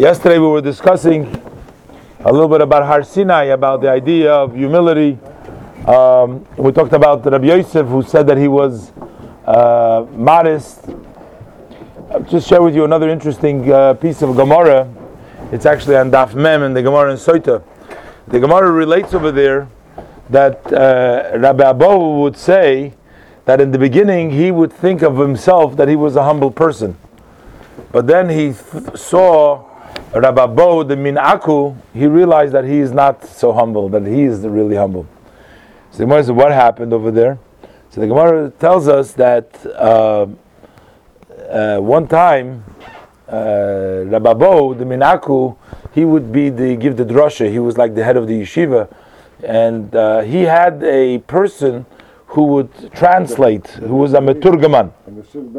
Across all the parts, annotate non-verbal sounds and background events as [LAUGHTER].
yesterday we were discussing a little bit about Har Sinai, about the idea of humility. Um, we talked about Rabbi Yosef, who said that he was uh, modest. I'll just share with you another interesting uh, piece of Gemara. It's actually on Daf Mem in the Gemara in Soita. The Gemara relates over there that uh, Rabbi Abahu would say that in the beginning he would think of himself that he was a humble person. But then he th- saw Rabbi the Minaku, he realized that he is not so humble, that he is really humble. So the Gemara says, what happened over there? So the Gemara tells us that uh, uh, one time, uh, Rabbi the Minaku, he would be the give the drasha. He was like the head of the yeshiva, and uh, he had a person who would translate, who was a meturgaman.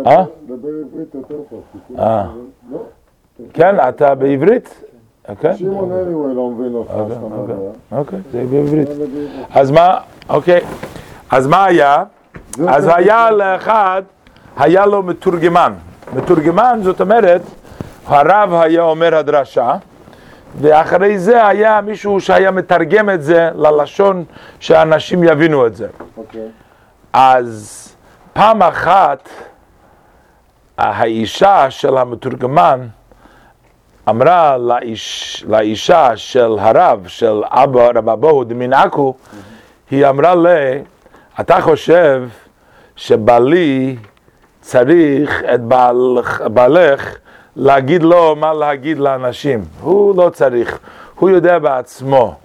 Huh? Ah. כן, אתה בעברית? אוקיי. שמעון anyway לא מבין אותך, אוקיי, אוקיי. אוקיי, זה בעברית. אז מה, אוקיי, אז מה היה? אז היה לאחד, היה לו מתורגמן. מתורגמן זאת אומרת, הרב היה אומר הדרשה, ואחרי זה היה מישהו שהיה מתרגם את זה ללשון שאנשים יבינו את זה. אוקיי. אז פעם אחת האישה של המתורגמן אמרה לאיש, לאישה של הרב, של אבא רב אבוהו דמינעקו, היא אמרה לי, אתה חושב שבעלי צריך את בעל, בעלך להגיד לו מה להגיד לאנשים. הוא לא צריך, הוא יודע בעצמו.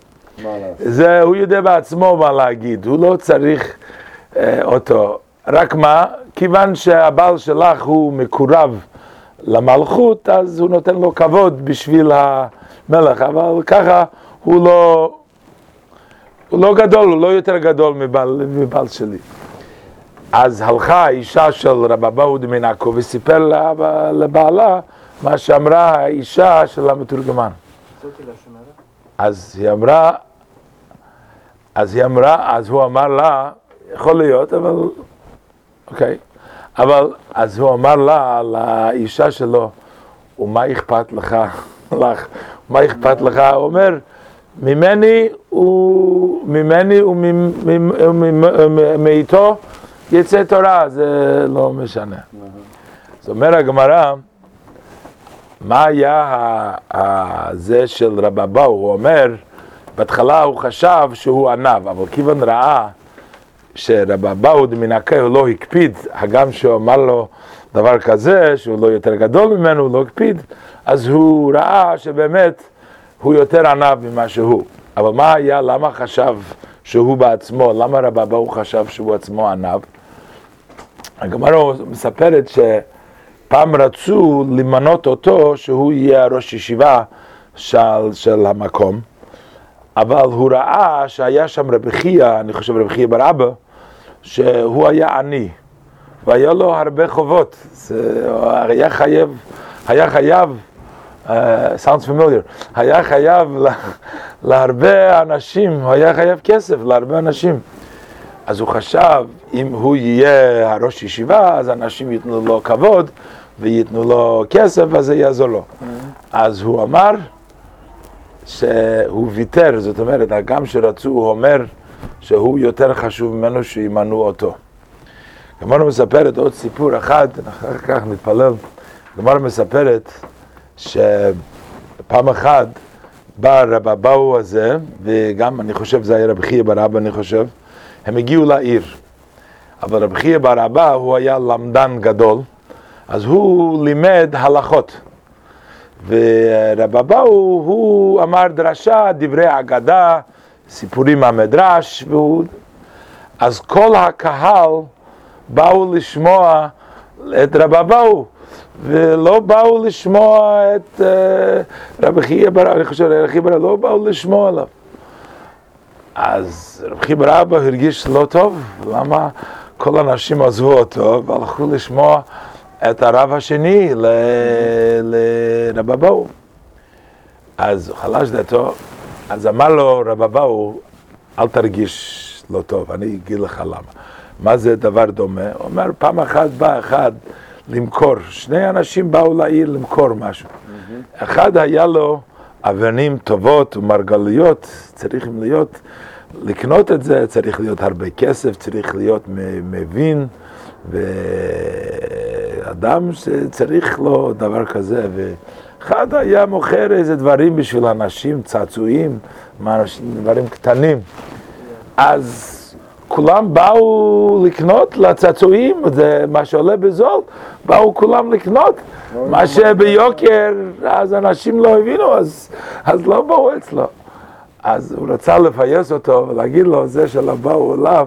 זה, הוא יודע בעצמו מה להגיד, הוא לא צריך אה, אותו. רק מה, כיוון שהבעל שלך הוא מקורב למלכות, אז הוא נותן לו כבוד בשביל המלך, אבל ככה הוא לא, הוא לא גדול, הוא לא יותר גדול מבעל, מבעל שלי. אז הלכה האישה של רב אבאו דמינקו וסיפר לאבא- לבעלה מה שאמרה האישה של המתורגמן. אז היא אמרה, אז היא אמרה, אז הוא אמר לה, יכול להיות, אבל, אוקיי, אבל, אז הוא אמר לה, לאישה שלו, ומה אכפת לך, [LAUGHS] לך, מה אכפת לך? הוא אומר, ממני הוא, ממני ומאיתו יצא תורה, זה לא משנה. אז אומר הגמרא, מה היה זה של רב אבאו? הוא אומר, בהתחלה הוא חשב שהוא ענב, אבל כיוון ראה שרב אבאו דמינקה הוא לא הקפיד, הגם שהוא אמר לו דבר כזה, שהוא לא יותר גדול ממנו, הוא לא הקפיד, אז הוא ראה שבאמת הוא יותר ענב ממה שהוא. אבל מה היה, למה חשב שהוא בעצמו, למה רב אבאו חשב שהוא עצמו ענב? הגמרא מספרת שפעם רצו למנות אותו שהוא יהיה ראש ישיבה של, של המקום, אבל הוא ראה שהיה שם רבי חייא, אני חושב רבי חייא בר אבא, שהוא היה עני, והיה לו הרבה חובות, היה חייב, היה חייב, uh, sounds familiar, היה חייב לה, להרבה אנשים, הוא היה חייב כסף להרבה אנשים. אז הוא חשב, אם הוא יהיה הראש ישיבה, אז אנשים ייתנו לו כבוד וייתנו לו כסף, אז זה יעזור לו. אז הוא אמר שהוא ויתר, זאת אומרת, גם שרצו, הוא אומר שהוא יותר חשוב ממנו שימנו אותו. גמרא מספרת עוד סיפור אחד, אחר כך נתפלל. גמרא מספרת שפעם אחת בא רב אבאו הזה, וגם אני חושב זה היה רבי חייא בר אבא, אני חושב, הם הגיעו לעיר. אבל רבי חייא בר אבא הוא היה למדן גדול, אז הוא לימד הלכות. ורב אבאו הוא אמר דרשה, דברי אגדה, סיפורים מהמדרש, והוא... אז כל הקהל באו לשמוע את רב אבאו, ולא באו לשמוע את אה, רבי חייא בר אני חושב רבי חייא בר לא באו לשמוע עליו. אז רב חייא בר אבא הרגיש לא טוב, למה כל האנשים עזבו אותו והלכו לשמוע את הרב השני ל- לרב אבאו. אז הוא חלש דעתו, אז אמר לו רב אבאו, אל תרגיש לא טוב, אני אגיד לך למה. מה זה דבר דומה? הוא אומר, פעם אחת בא אחד למכור, שני אנשים באו לעיר למכור משהו. אחד היה לו אבנים טובות ומרגליות, צריכים להיות, לקנות את זה, צריך להיות הרבה כסף, צריך להיות מבין, ואדם שצריך לו דבר כזה, ואחד היה מוכר איזה דברים בשביל אנשים, צעצועים, דברים קטנים. אז כולם באו לקנות לצעצועים, זה מה שעולה בזול, באו כולם לקנות. מה שביוקר, אז אנשים לא הבינו, אז, אז לא באו אצלו. אז הוא רצה לפייס אותו ולהגיד לו, זה שלא באו אליו,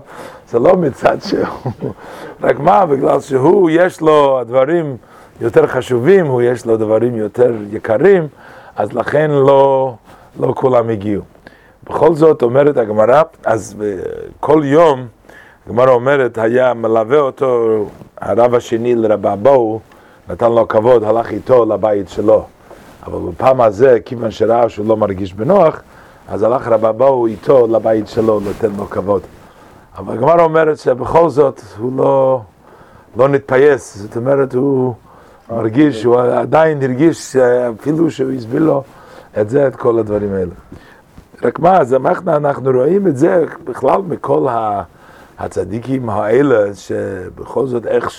זה לא מצד שהוא, [LAUGHS] רק מה, בגלל שהוא, יש לו דברים יותר חשובים, הוא יש לו דברים יותר יקרים, אז לכן לא, לא כולם הגיעו. בכל זאת אומרת הגמרא, אז כל יום, הגמרא אומרת, היה מלווה אותו הרב השני לרבבו, נתן לו כבוד, הלך איתו לבית שלו. אבל בפעם הזה, כיוון שראה שהוא לא מרגיש בנוח, אז הלך רבבו איתו לבית שלו, נותן לו כבוד. אבל הגמרא אומרת שבכל זאת הוא לא, לא נתפייס, זאת אומרת, הוא מרגיש, הוא עדיין הרגיש, אפילו שהוא הסביר לו את זה, את כל הדברים האלה. רק מה, אז אנחנו, אנחנו רואים את זה בכלל מכל הצדיקים האלה, שבכל זאת איך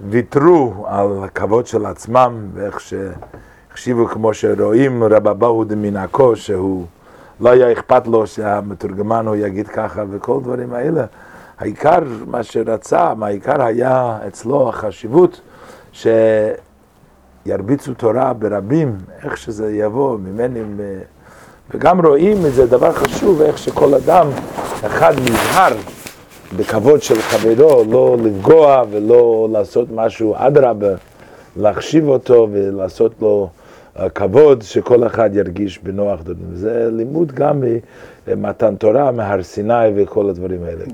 שוויתרו על הכבוד של עצמם, ואיך שהחשיבו, כמו שרואים רב אבאו דמינקו, שהוא לא היה אכפת לו שהמתורגמן הוא יגיד ככה, וכל דברים האלה. העיקר, מה שרצה, העיקר היה אצלו החשיבות שירביצו תורה ברבים, איך שזה יבוא ממני. וגם רואים את זה דבר חשוב, איך שכל אדם, אחד נזהר בכבוד של חברו, לא לפגוע ולא לעשות משהו, אדרבה, להחשיב אותו ולעשות לו כבוד, שכל אחד ירגיש בנוח. זה לימוד גם ממתן תורה, מהר סיני וכל הדברים האלה.